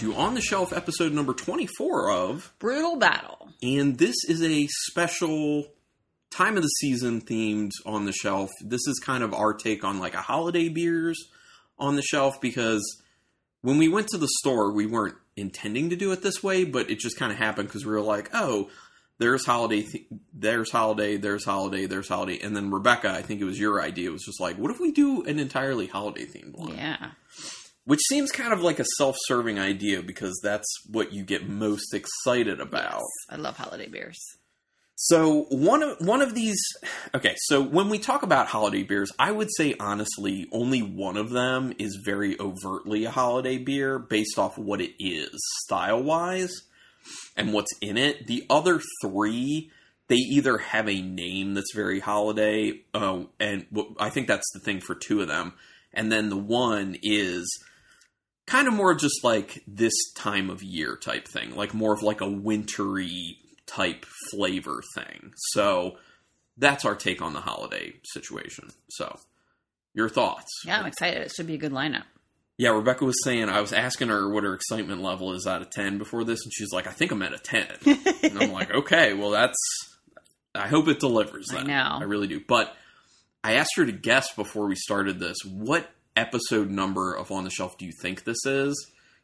to On the Shelf episode number 24 of. Brutal Battle. And this is a special time of the season themed On the Shelf. This is kind of our take on like a holiday beers on the shelf because when we went to the store, we weren't intending to do it this way, but it just kind of happened because we were like, oh, there's holiday, th- there's holiday, there's holiday, there's holiday. And then Rebecca, I think it was your idea, was just like, what if we do an entirely holiday themed one? Yeah. Which seems kind of like a self serving idea because that's what you get most excited about. Yes, I love holiday beers. So one of one of these okay, so when we talk about holiday beers, I would say honestly only one of them is very overtly a holiday beer based off what it is style-wise and what's in it. The other 3 they either have a name that's very holiday uh, and w- I think that's the thing for two of them. And then the one is kind of more just like this time of year type thing, like more of like a wintry type flavor thing. So that's our take on the holiday situation. So your thoughts? Yeah, I'm excited. It should be a good lineup. Yeah, Rebecca was saying I was asking her what her excitement level is out of 10 before this and she's like I think I'm at a 10. and I'm like, "Okay, well that's I hope it delivers I know. I really do." But I asked her to guess before we started this, what episode number of On the Shelf do you think this is?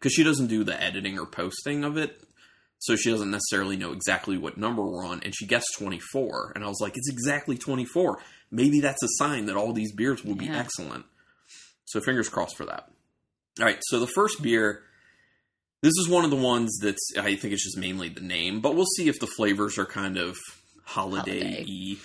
Cuz she doesn't do the editing or posting of it. So she doesn't necessarily know exactly what number we're on and she guessed 24 and I was like, "It's exactly 24. Maybe that's a sign that all these beers will be Yeah. excellent." So fingers crossed for that. All right, so the first beer, this is one of the ones that's I think it's just mainly the name, but we'll see if the flavors are kind of holiday y.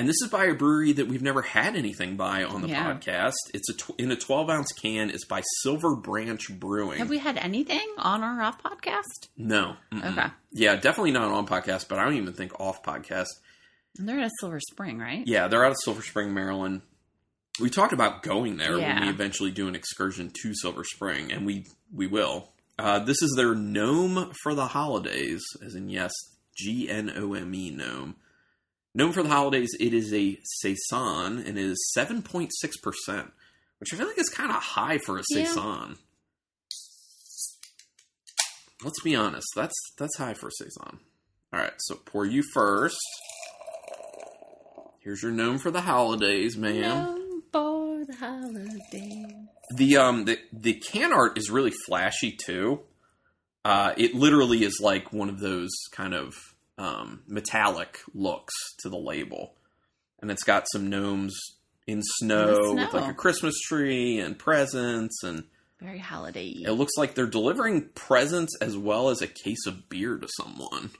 And this is by a brewery that we've never had anything by on the Yeah. podcast. It's a tw- in a 12 ounce can. It's by Silver Branch Brewing. Have we had anything on or off podcast? no, mm-mm. Okay. yeah, definitely not on podcast, but I don't even think off podcast. And they're at Silver Spring, right? Yeah, they're out of Silver Spring, Maryland. We talked about going there when we eventually do an excursion to Silver Spring, and we we will. Uh, this is their gnome for the holidays, as in yes, G N O M E gnome. Gnome for the holidays. It is a saison and it is seven point six percent, which I feel like is kind of high for a Yeah. saison. Let's be honest. That's that's high for a saison. All right, so pour you first. Here's your gnome for the holidays, ma'am. Known for the holiday. The um the the can art is really flashy too. Uh, it literally is like one of those kind of um, metallic looks to the label, and it's got some gnomes in snow, the with like a Christmas tree and presents, and Very holiday it looks like they're delivering presents as well as a case of beer to someone.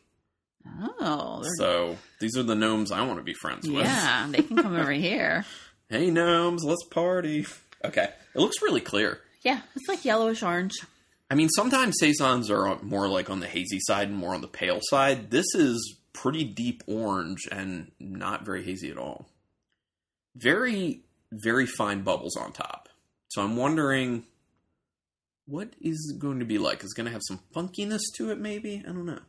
Oh, So these are the gnomes I want to be friends with. yeah, they can come over here. Hey gnomes, let's party. Okay, it looks really clear. Yeah, it's like yellowish orange. I mean, sometimes saisons are more like on the hazy side and more on the pale side. This is pretty deep orange and not very hazy at all. Very, very fine bubbles on top. So I'm wondering what is it going to be like. Is it going to have some funkiness to it? Maybe I don't know.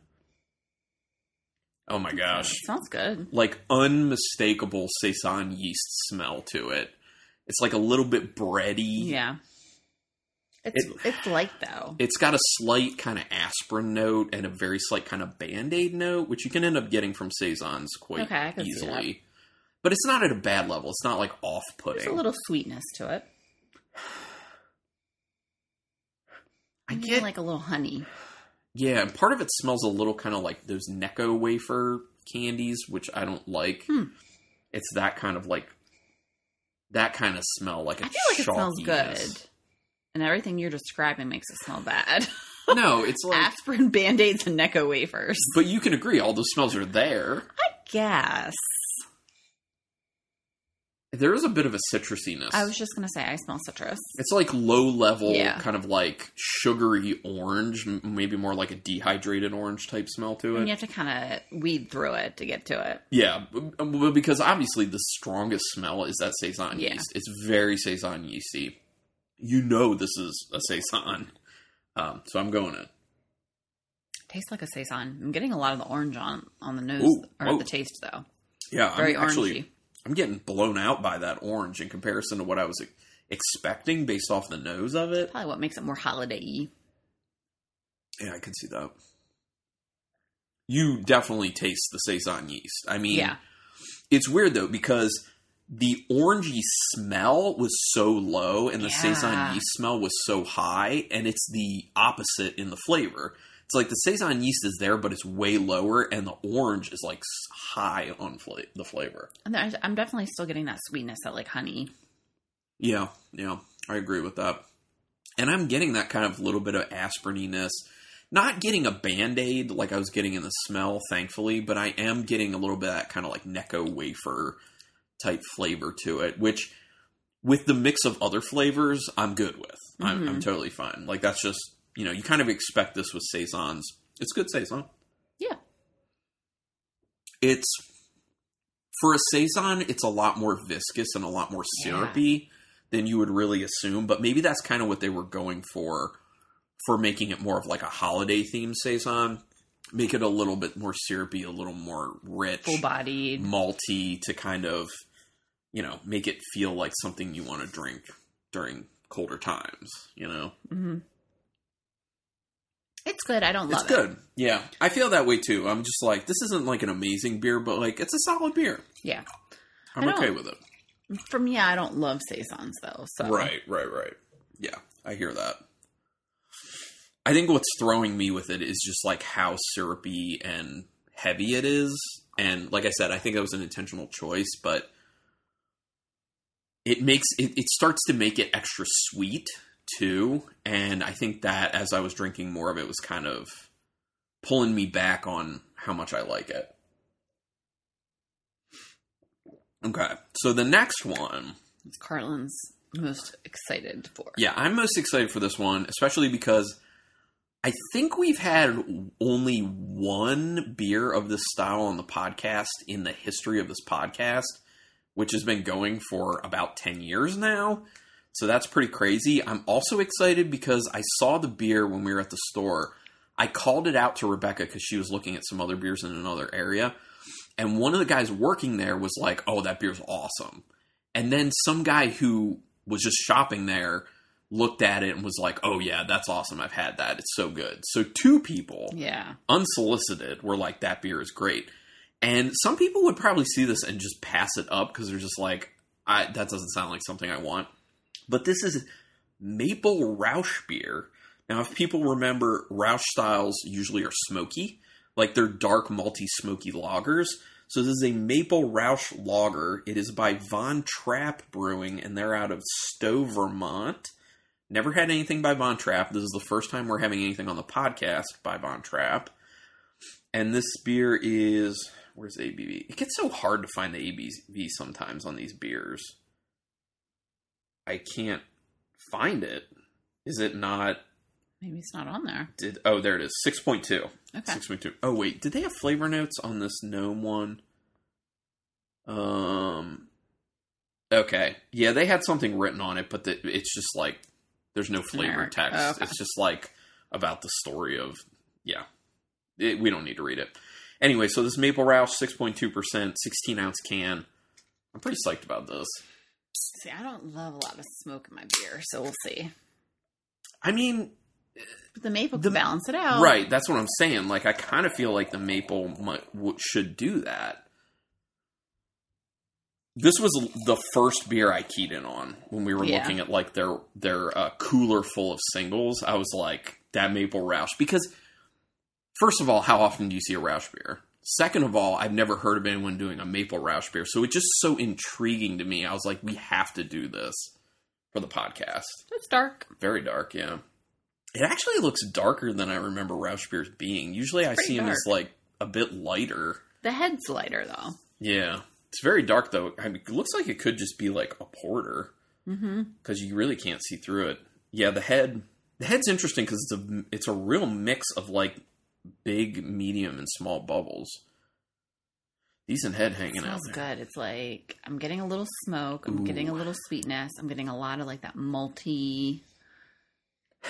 Oh my gosh! Sounds good. Like unmistakable saison yeast smell to it. It's like a little bit bready. Yeah. It's It- it's light though. It's got a slight kind of aspirin note and a very slight kind of band aid note, which you can end up getting from saisons quite Okay, I can see easily. But it's not at a bad level. It's not like off There's putting. a little sweetness to it. I get like a little honey. yeah, and part of it smells a little kind of like those Necco wafer candies, which I don't like. Hmm. It's that kind of like that kind of smell, like a I feel like it smells good. And everything you're describing makes it smell bad. No, it's like, Aspirin, band aids, and Necco wafers. but you can agree, all those smells are there. I guess. There is a bit of a citrusiness. I was just gonna say I smell citrus. It's like low level, Yeah. kind of like sugary orange, maybe more like a dehydrated orange type smell to And it. you have to kind of weed through it to get to it. Yeah, because obviously the strongest smell is that saison Yeah. yeast. It's very saison yeasty. You know this is a saison, um, so I'm going it. Tastes like a saison. I'm getting a lot of the orange on on the nose Ooh, or whoa. the taste though. Yeah, Very I'm actually. I'm getting blown out by that orange in comparison to what I was expecting based off the nose of it. Probably what makes it more holiday-y. Yeah, I can see that. You definitely taste the saison yeast. I mean, Yeah. it's weird though because the orangey smell was so low and the Yeah. saison yeast smell was so high, and it's the opposite in the flavor. It's like the saison yeast is there, but it's way lower, and the orange is like high on fla- the flavor. And I'm definitely still getting that sweetness that like honey. Yeah, yeah, I agree with that. And I'm getting that kind of little bit of aspirininess. Not getting a band aid like I was getting in the smell, thankfully, but I am getting a little bit of that kind of like Necco wafer type flavor to it, which with the mix of other flavors, I'm good with. I'm, I'm Mhm. totally fine. Like that's just, you know, you kind of expect this with Saisons. It's good Saison. Yeah. It's for a saison, it's a lot more viscous and a lot more Yeah. syrupy than you would really assume. But maybe that's kind of what they were going for for making it more of like a holiday themed saison. Make it a little bit more syrupy, a little more rich, Full bodied. malty to kind of, you know, make it feel like something you want to drink during colder times. You know, hmm It's good. I don't love it's good. Yeah, I feel that way too. I'm just like, this isn't like an amazing beer, but like it's a solid beer. Yeah. I'm okay with it. For me, I don't love saisons though. So Right, right, right. Yeah, I hear that. I think what's throwing me with it is just like how syrupy and heavy it is. And like I said, I think that was an intentional choice, but it makes it, it starts to make it extra sweet too. And I think that as I was drinking more of it was kind of pulling me back on how much I like it. Okay. So the next one It's Carlin's most excited for. Yeah, I'm most excited for this one, especially because I think we've had only one beer of this style on the podcast in the history of this podcast, which has been going for about 10 years now. So that's pretty crazy. I'm also excited because I saw the beer when we were at the store. I called it out to Rebecca because she was looking at some other beers in another area. And one of the guys working there was like, oh, that beer's awesome. And then some guy who was just shopping there looked at it and was like, "Oh yeah, that's awesome. I've had that. It's so good." So two people Yeah. unsolicited were like, "That beer is great." And some people would probably see this and just pass it up because they're just like, "That doesn't sound like something I want." But this is maple Rausch beer. Now, if people remember, Rausch styles usually are smoky, like they're dark, malty, smoky lagers. So this is a maple Rausch lager. It is by Von Trapp Brewing, and they're out of Stowe, Vermont. Never had anything by Von Trapp. This is the first time we're having anything on the podcast by Von Trapp. And this beer is where's ABV? It gets so hard to find the ABV sometimes on these beers. I can't find it. Is it not? Maybe it's not on there. Did oh there it is six point two. Okay. Six point two. Oh wait, did they have flavor notes on this gnome one? Um. Okay, yeah, they had something written on it, but the, it's just like there's no flavor text. Oh, okay. It's just like about the story of yeah. It, we don't need to read it anyway. So this Maple Roush, six point two percent, sixteen ounce can. I'm pretty psyched about this. See, I don't love a lot of smoke in my beer, so we'll see. I mean, But the maple The- balance it out. Right, that's what I'm saying. Like, I kind of feel like the maple might, w- should do that. This was the first beer I keyed in on when we were Yeah. looking at like their their uh, cooler full of singles. I was like that maple Roush because first of all, how often do you see a Roush beer? Second of all, I've never heard of anyone doing a maple Roush beer, so it's just so intriguing to me. I was like, we have to do this for the podcast. It's dark. Very dark, yeah. It actually looks darker than I remember Roush beers being. Usually I see them as like a bit lighter. The head's lighter though. Yeah. It's very dark though. I mean, it looks like it could just be like a porter Mm-hmm. because you really can't see through it. Yeah, the head. The head's interesting because it's a it's a real mix of like big, medium, and small bubbles. Decent head hanging out Smells good. It's like I'm getting a little smoke. I'm Ooh. getting a little sweetness. I'm getting a lot of like that malty.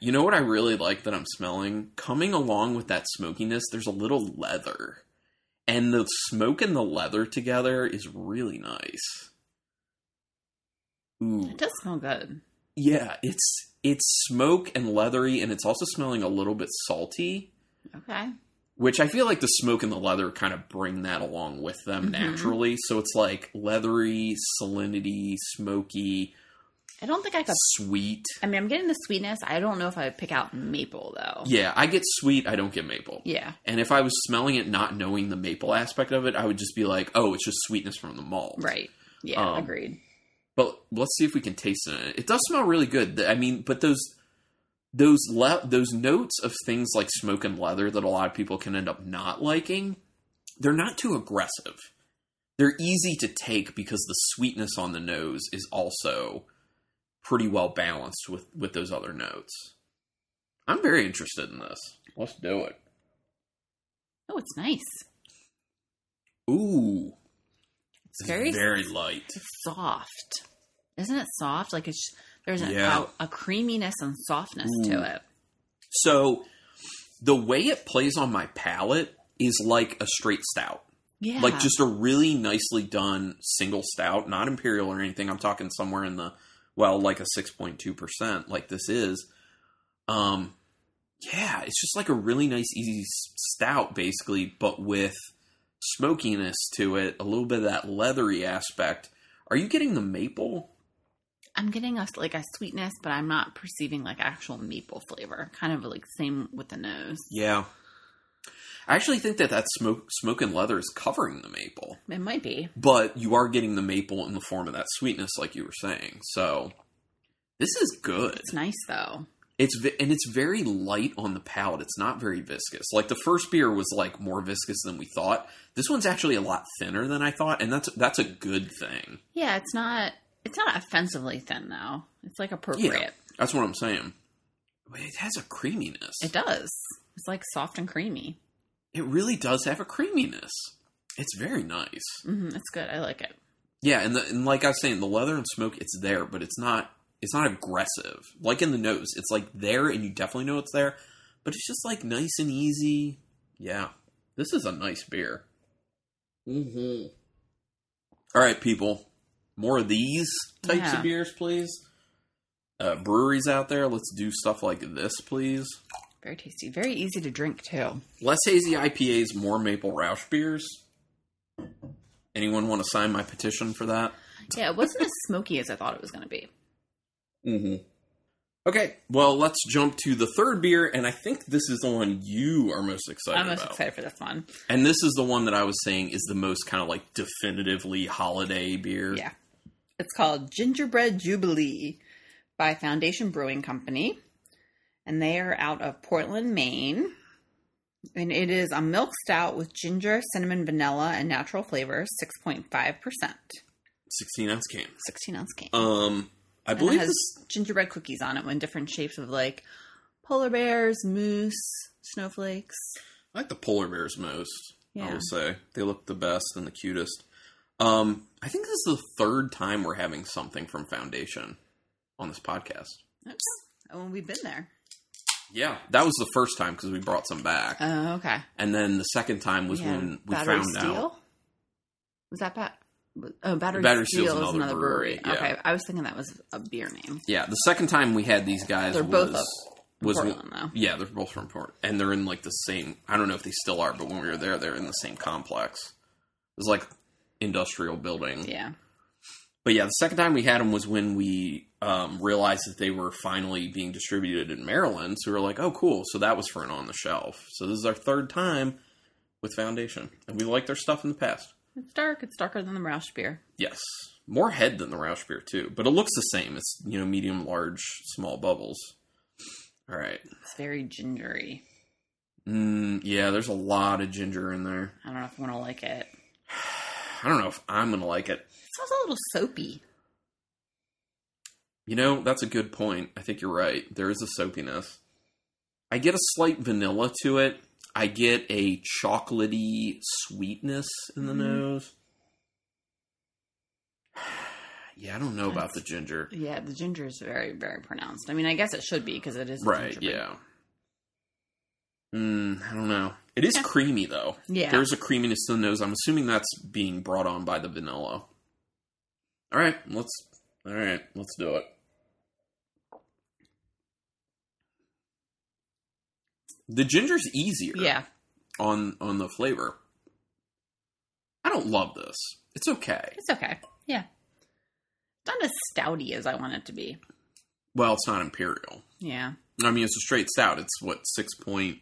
You know what I really like that I'm smelling? Coming along with that smokiness, there's a little leather. And the smoke and the leather together is really nice. Ooh. It does smell good. Yeah, it's it's smoke and leathery, and it's also smelling a little bit salty. Okay. Which I feel like the smoke and the leather kind of bring that along with them Mhm. naturally. So it's like leathery, salinity, smoky, I don't think I could. sweet. I mean, I'm getting the sweetness. I don't know if I would pick out maple though. Yeah, I get sweet, I don't get maple. Yeah. And if I was smelling it not knowing the maple aspect of it, I would just be like, oh, it's just sweetness from the malt. Right. Yeah. Um, agreed. But let's see if we can taste it. It does smell really good. I mean, but those those le- those notes of things like smoke and leather that a lot of people can end up not liking, they're not too aggressive. They're easy to take because the sweetness on the nose is also pretty well balanced with with those other notes. I'm very interested in this. Let's do it. Oh, it's nice. Ooh, It's very very light. soft. Isn't it soft? Like it's there's a, Yeah. a, a creaminess and softness Ooh. to it. So the way it plays on my palate is like a straight stout. Yeah. Like just a really nicely done single stout, not imperial or anything. I'm talking somewhere in the well, like a 6.2% like this is. Um yeah, it's just like a really nice easy stout basically, but with smokiness to it, a little bit of that leathery aspect. Are you getting the maple? I'm getting a like a sweetness, but I'm not perceiving like actual maple flavor. Kind of like same with the nose. Yeah. I actually think that that smoke smoke and leather is covering the maple. It might be. but you are getting the maple in the form of that sweetness, like you were saying. So this is good. It's nice though. It's vi- and it's very light on the palate. It's not very viscous. Like the first beer was like more viscous than we thought. This one's actually a lot thinner than I thought, and that's that's a good thing. Yeah, it's not. It's not offensively thin though. It's like appropriate. Yeah, That's what I'm saying. But it has a creaminess. It does. It's like soft and creamy. It really does have a creaminess. It's very nice. hmm it's good. I like it. Yeah, and, the, and like I was saying, the leather and smoke, it's there, but it's not. It's not aggressive. Like in the nose, it's like there, and you definitely know it's there, but it's just like nice and easy. Yeah, this is a nice beer. Mm-hmm. All right, people, more of these types Yeah. of beers, please. Uh, breweries out there, let's do stuff like this, please. Very tasty. Very easy to drink too. Less hazy IPAs, more maple Roush beers. Anyone want to sign my petition for that? Yeah, it wasn't as smoky as I thought it was going to be. Mm-hmm. Okay, well, let's jump to the third beer, and I think this is the one you are most excited I'm most about. excited for this one. And this is the one that I was saying is the most kind of like definitively holiday beer. Yeah. It's called Gingerbread Jubilee by Foundation Brewing Company. And they are out of Portland, Maine. And it is a milk stout with ginger, cinnamon, vanilla, and natural flavors, 6.5%. 16 ounce can. 16 ounce can. Um, I and it believe has this. gingerbread cookies on it in different shapes of like polar bears, moose, snowflakes. I like the polar bears most. I Yeah. will say they look the best and the cutest. Um, I think this is the third time we're having something from Foundation on this podcast. Oops. Oh, we've been there. Yeah, that was the first time because we brought some back, Oh, okay. and then the second time was Yeah. when we Battery found Steele? out. Was that bat? Oh, Battery, Battery Steele is another another brewery. brewery, yeah. Okay, I was thinking that was a beer name. Yeah, the second time we had these guys They're was both up was Portland, though. yeah, they're both from Port, and they're in like the same. I don't know if they still are, but when we were there, they're in the same complex. It was like industrial building. Yeah. But yeah, the second time we had them was when we um, realized that they were finally being distributed in Maryland. So we were like, oh, cool. So that was for an on the shelf. So this is our third time with Foundation, and we liked their stuff in the past. It's dark. It's darker than the Roush beer. Yes, more head than the Roush beer too, but it looks the same. It's you know medium, large, small bubbles. All right. It's very gingery. Mm, yeah, there's a lot of ginger in there. I don't know if I want to like it. I don't know if I'm gonna like it. It smells a little soapy. You know, that's a good point. I think you're right. There is a soapiness. I get a slight vanilla to it. I get a chocolatey sweetness in the Mhm. nose. Yeah, I don't know about the ginger. Yeah, the ginger is very, very pronounced. I mean, I guess it should be because it is Right, gingerbread. yeah. Mm, I don't know. It is Yeah. creamy though. Yeah. There's a creaminess to the nose. I'm assuming that's being brought on by the vanilla. All right, let's. All right, let's do it. The ginger's easier. Yeah. On on the flavor. I don't love this. It's okay. It's okay. Yeah. Not as stouty as I want it to be. Well, it's not imperial. Yeah. I mean, it's a straight stout. It's what six point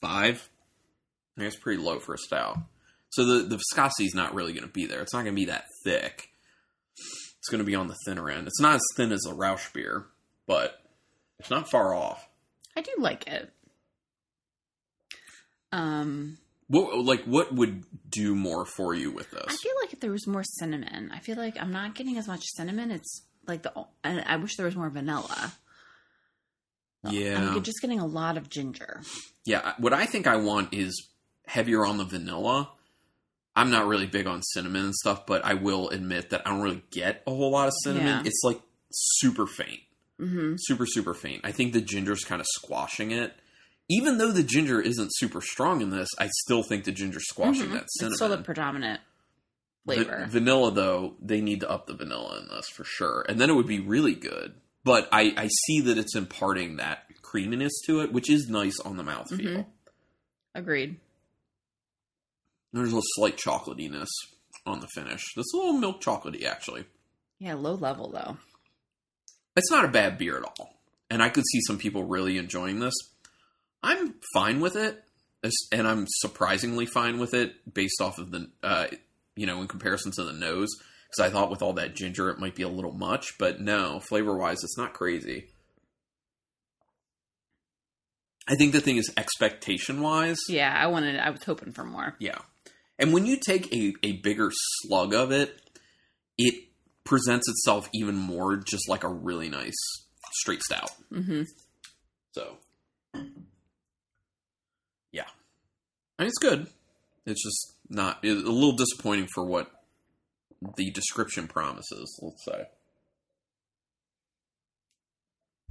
five. I guess pretty low for a stout. So the the viscosity is not really going to be there. It's not going to be that thick. It's going to be on the thinner end. It's not as thin as a Rausch beer, but it's not far off. I do like it. Um, What like what would do more for you with this? I feel like if there was more cinnamon, I feel like I'm not getting as much cinnamon. It's like the I wish there was more vanilla. Yeah, I'm just getting a lot of ginger. yeah. What I think I want is heavier on the vanilla. I'm not really big on cinnamon and stuff, but I will admit that I don't really get a whole lot of cinnamon. Yeah. It's like super faint. hmm super super faint. I think the ginger's kind of squashing it. Even though the ginger isn't super strong in this, I still think the ginger's squashing that cinnamon. Mm-hmm. It's still the predominant flavor. Va- vanilla though, they need to up the vanilla in this for sure, and then it would be really good. But I, I see that it's imparting that creaminess to it, which is nice on the mouthfeel. Mhm. Agreed. There's a slight chocolatiness on the finish. That's a little milk chocolatey actually. Yeah, low level though. It's not a bad beer at all. And I could see some people really enjoying this. I'm fine with it. And I'm surprisingly fine with it based off of the, uh, you know, in comparison to the nose. Because I thought with all that ginger, it might be a little much. But no, flavor wise, it's not crazy. I think the thing is expectation wise. Yeah, I wanted. I was hoping for more. Yeah. And when you take a, a bigger slug of it, it presents itself even more just like a really nice straight stout. hmm So, yeah. I mean, it's good. It's just not, it's a little disappointing for what the description promises, let's say.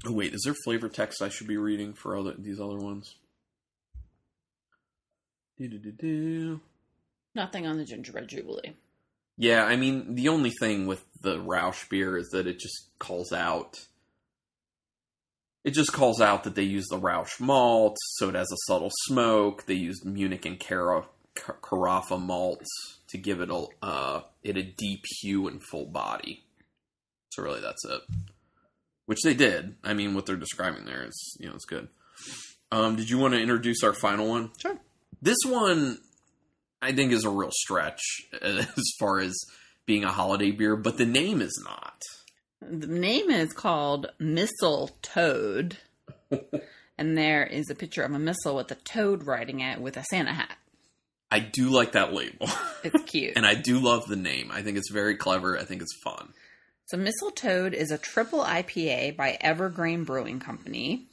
Oh, wait, is there flavor text I should be reading for other these other ones? Do-do-do-do. Nothing on the gingerbread jubilee. Yeah, I mean, the only thing with the Rausch beer is that it just calls out. It just calls out that they use the Rausch malt, so it has a subtle smoke. They used Munich and Cara, Carafa malts to give it a uh, it a deep hue and full body. So really, that's it. Which they did. I mean, what they're describing there is you know it's good. Um, did you want to introduce our final one? Sure. This one, I think, is a real stretch as far as being a holiday beer, but the name is not. The name is called Missile Toad, and there is a picture of a missile with a toad riding it with a Santa hat. I do like that label, It's cute. and I do love the name. I think it's very clever. I think it's fun. So Missile Toad is a triple IPA by Evergreen Brewing Company,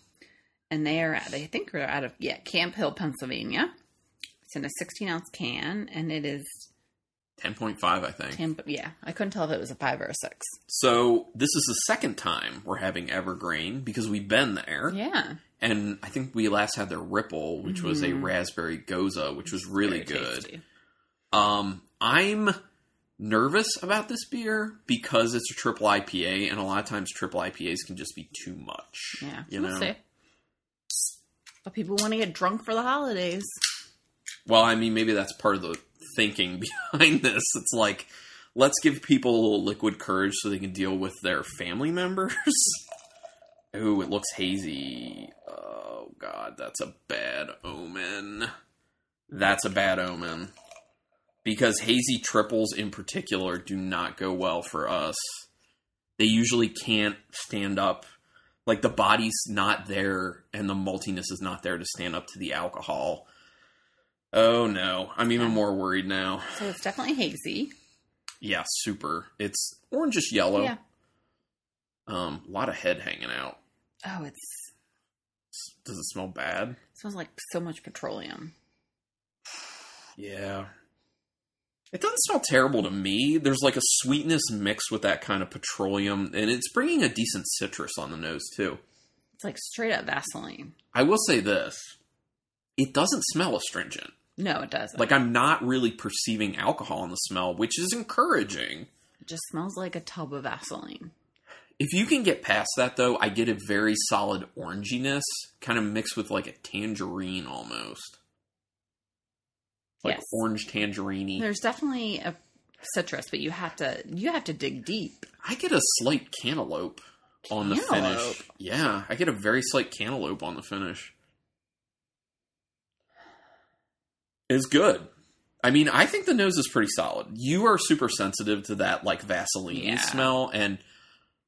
and they are they think they're out of yeah Camp Hill, Pennsylvania. It's in a 16 ounce can, and it is 10.5, I think. 10. Yeah, I couldn't tell if it was a five or a six. So, this is the second time we're having Evergreen because we've been there. Yeah, And I think we last had their Ripple, which was a Mhm. raspberry gose, which was really Very good. tasty. Um, I'm nervous about this beer because it's a triple IPA, and a lot of times triple IPAs can just be too much. Yeah, you we'll know. see. But people want to get drunk for the holidays. Well, I mean, maybe that's part of the thinking behind this. It's like, let's give people a little liquid courage so they can deal with their family members. Ooh, it looks hazy. Oh god, that's a bad omen. That's a bad omen. Because hazy triples in particular do not go well for us. They usually can't stand up. Like the body's not there and the maltiness is not there to stand up to the alcohol. Oh no, I'm even more worried now. So it's definitely hazy. Yeah, super. It's orangish yellow. Yeah. Um, a lot of head hanging out. Oh, it's Does it smell bad? it smells like so much petroleum. Yeah. It doesn't smell terrible to me. There's like a sweetness mixed with that kind of petroleum, and it's bringing a decent citrus on the nose too. It's like straight up Vaseline. I will say this: it doesn't smell astringent. No, it doesn't. Like I'm not really perceiving alcohol in the smell, which is encouraging. it just smells like a tub of Vaseline. If you can get past that, though, I get a very solid oranginess, kind of mixed with like a tangerine almost. Like Yes. orange tangerine There's definitely a citrus, but you have to you have to dig deep. I get a slight cantaloupe on the finish. Yeah, I get a very slight cantaloupe on the finish. It's good. I mean, I think the nose is pretty solid. You are super sensitive to that like Vaseline Yeah. smell, and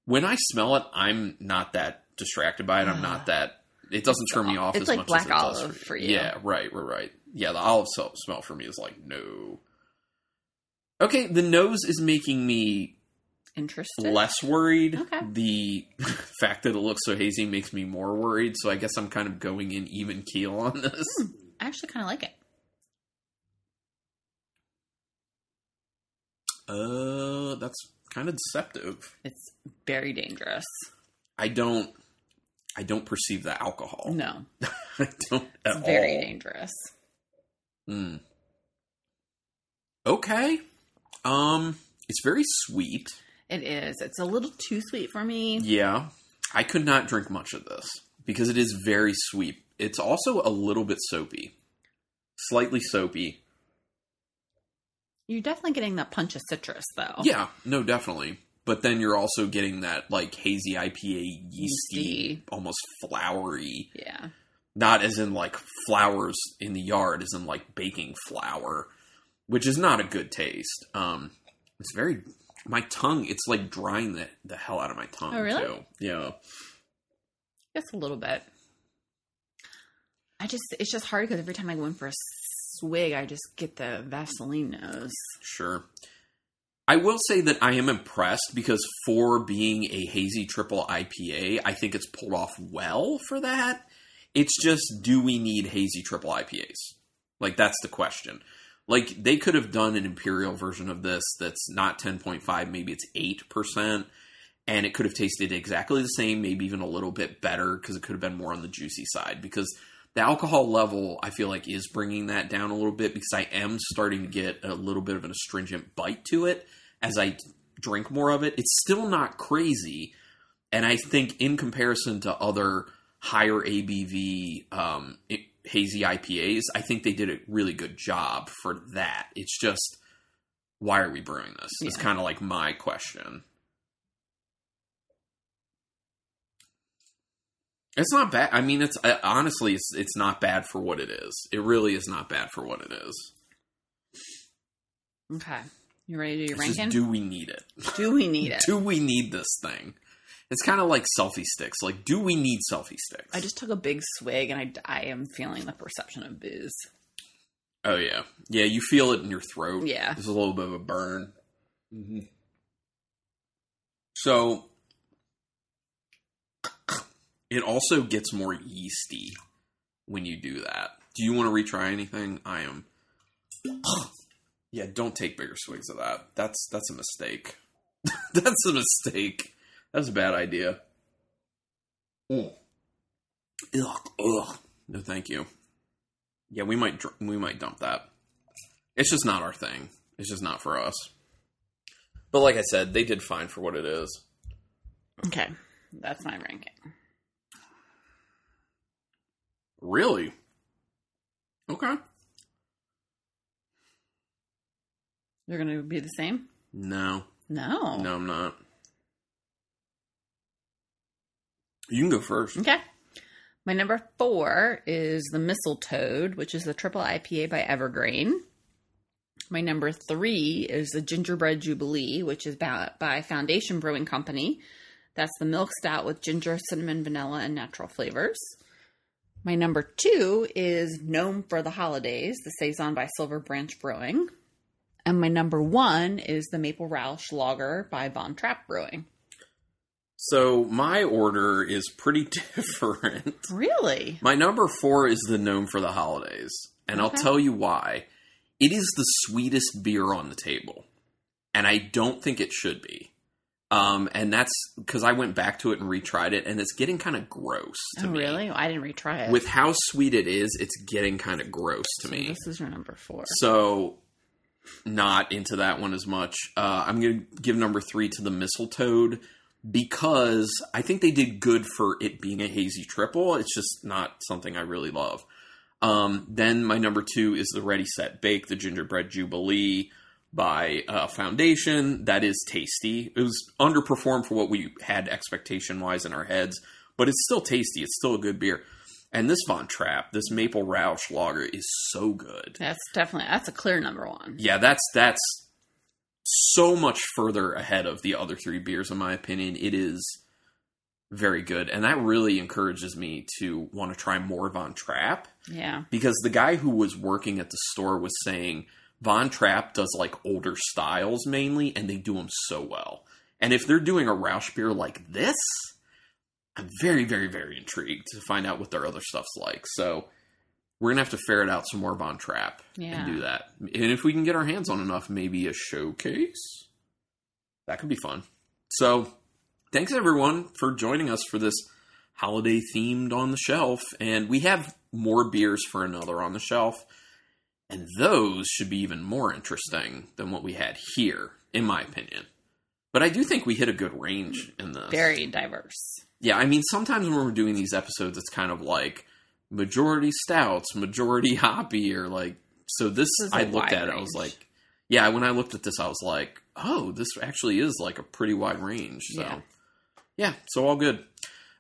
when I smell it, I'm not that distracted by it. I'm not that. It doesn't turn me off It's as like much black as it does olive for you. you. Yeah, right, right, right. Yeah, the olive so- smell for me is like no. Okay, the nose is making me Interested. less worried. Okay. The fact that it looks so hazy makes me more worried. So I guess I'm kind of going in even keel on this. I actually kind of like it. Uh, that's kind of deceptive. It's very dangerous. I don't. I don't perceive the alcohol. No, I don't at it's very all. dangerous. Mm. Okay. Um, it's very sweet. It is. It's a little too sweet for me. Yeah, I could not drink much of this because it is very sweet. It's also a little bit soapy, slightly soapy. You're definitely getting that punch of citrus, though. Yeah, no, definitely. But then you're also getting that like hazy IPA yeasty, Yeasty. almost flowery. Yeah. Not as in like flowers in the yard, as in like baking flour, which is not a good taste. Um, it's very my tongue. It's like drying the the hell out of my tongue. Oh, really? Too. Yeah. Just a little bit. I just, it's just hard because every time I go in for a swig, I just get the Vaseline nose. Sure. I will say that I am impressed because for being a hazy triple IPA, I think it's pulled off well for that. It's just, do we need hazy triple IPAs? Like, that's the question. Like, they could have done an imperial version of this that's not 10.5, maybe it's 8%, and it could have tasted exactly the same, maybe even a little bit better because it could have been more on the juicy side. Because the alcohol level, I feel like, is bringing that down a little bit because I am starting to get a little bit of an astringent bite to it as I drink more of it. It's still not crazy. And I think, in comparison to other higher ABV um, i- hazy IPAs, I think they did a really good job for that. It's just, why are we brewing this? It's Yeah. kind of like my question. It's not bad. I mean, it's uh, honestly, it's it's not bad for what it is. It really is not bad for what it is. Okay. You ready to do your It's just, ranking? do we need it? do we need it? Do we need this thing? It's kind of like selfie sticks. Like, do we need selfie sticks? I just took a big swig and I, I am feeling the perception of booze. Oh yeah, yeah. You feel it in your throat. Yeah. there's a little bit of a burn. hmm So it also gets more yeasty when you do that. Do you want to retry anything? I am. yeah, don't take bigger swigs of that. That's that's a mistake. that's a mistake. That's a bad idea. Mm. Ugh, ugh. No, thank you. Yeah, we might dr- we might dump that. It's just not our thing. It's just not for us. But like I said, they did fine for what it is. Okay. That's my ranking. Really? Okay. You're going to be the same? No, No. no, I'm not. You can go first. Okay. My number four is the Mistletoe, which is the triple IPA by Evergreen. My number three is the Gingerbread Jubilee, which is by, by Foundation Brewing Company. That's the milk stout with ginger, cinnamon, vanilla, and natural flavors. My number two is Gnome for the Holidays, the Saison by Silver Branch Brewing. And my number one is the Maple Roush Lager by Von Trapp Brewing. So my order is pretty different. Really? My number four is the gnome for the holidays, and I'll tell you why. It is the sweetest beer on the table, and I don't think it should be. Um, and that's because I went back to it and retried it, and it's getting kind of gross to Oh, me. really? I didn't retry it. With how sweet it is, it's getting kind of gross to So me. This is your number four. So, not into that one as much. Uh, I'm going to give number three to the Mistletoe because I think they did good for it being a hazy triple. It's just not something I really love. Um, then my number two is the Ready Set Bake, the Gingerbread Jubilee by uh, Foundation. That is tasty. It was underperformed for what we had expectation wise in our heads, but it's still tasty. It's still a good beer. And this Von Trapp, this Maple Roush Lager, is so good. That's definitely that's a clear number one. Yeah, that's that's so much further ahead of the other three beers, in my opinion. It is very good, and that really encourages me to want to try more Von Trapp Yeah. because the guy who was working at the store was saying Von Trapp does like older styles mainly, and they do them so well. And if they're doing a Roush beer like this, I'm very, very, very intrigued to find out what their other stuff's like. So we're gonna have to ferret out some more Von Trapp Yeah. and do that. And if we can get our hands on enough, maybe a showcase. That could be fun. So thanks everyone for joining us for this holiday themed on the shelf. And we have more beers for another on the shelf. And those should be even more interesting than what we had here, in my opinion. But I do think we hit a good range in this. Very diverse. Yeah, I mean, sometimes when we're doing these episodes, it's kind of like majority stouts, majority hoppy, or like. So this, This I looked at it, I was like, yeah. When I looked at this, I was like, oh, this actually is like a pretty wide range. So, yeah, Yeah. so all good.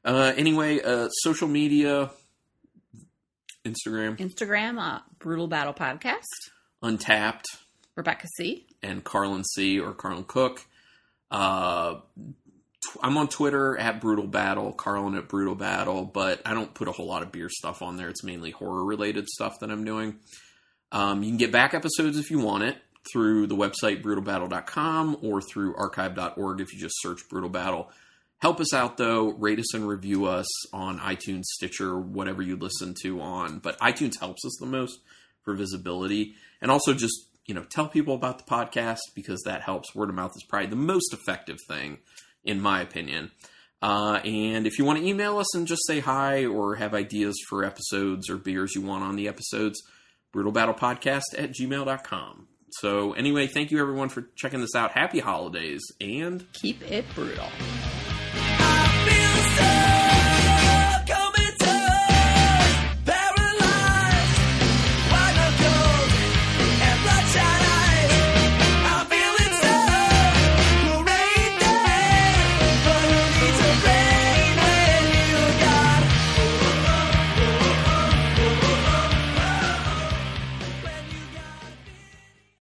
Uh, anyway, uh, social media, Instagram, Instagram, uh, Brutal Battle Podcast. Untappd, Rebecca C. and Carlin C or Carlin Cook. Uh, tw- I'm on Twitter at Brutal Battle, Carlin at Brutal Battle, but I don't put a whole lot of beer stuff on there. It's mainly horror related stuff that I'm doing. Um, you can get back episodes if you want it through the website brutalbattle.com or through archive.org if you just search Brutal Battle. Help us out though, rate us and review us on iTunes, Stitcher, whatever you listen to on. But iTunes helps us the most for visibility. And also just, you know, tell people about the podcast because that helps. Word of mouth is probably the most effective thing, in my opinion. Uh, and if you want to email us and just say hi or have ideas for episodes or beers you want on the episodes, brutalbattlepodcast at gmail.com. So, anyway, thank you everyone for checking this out. Happy holidays and Keep it brutal.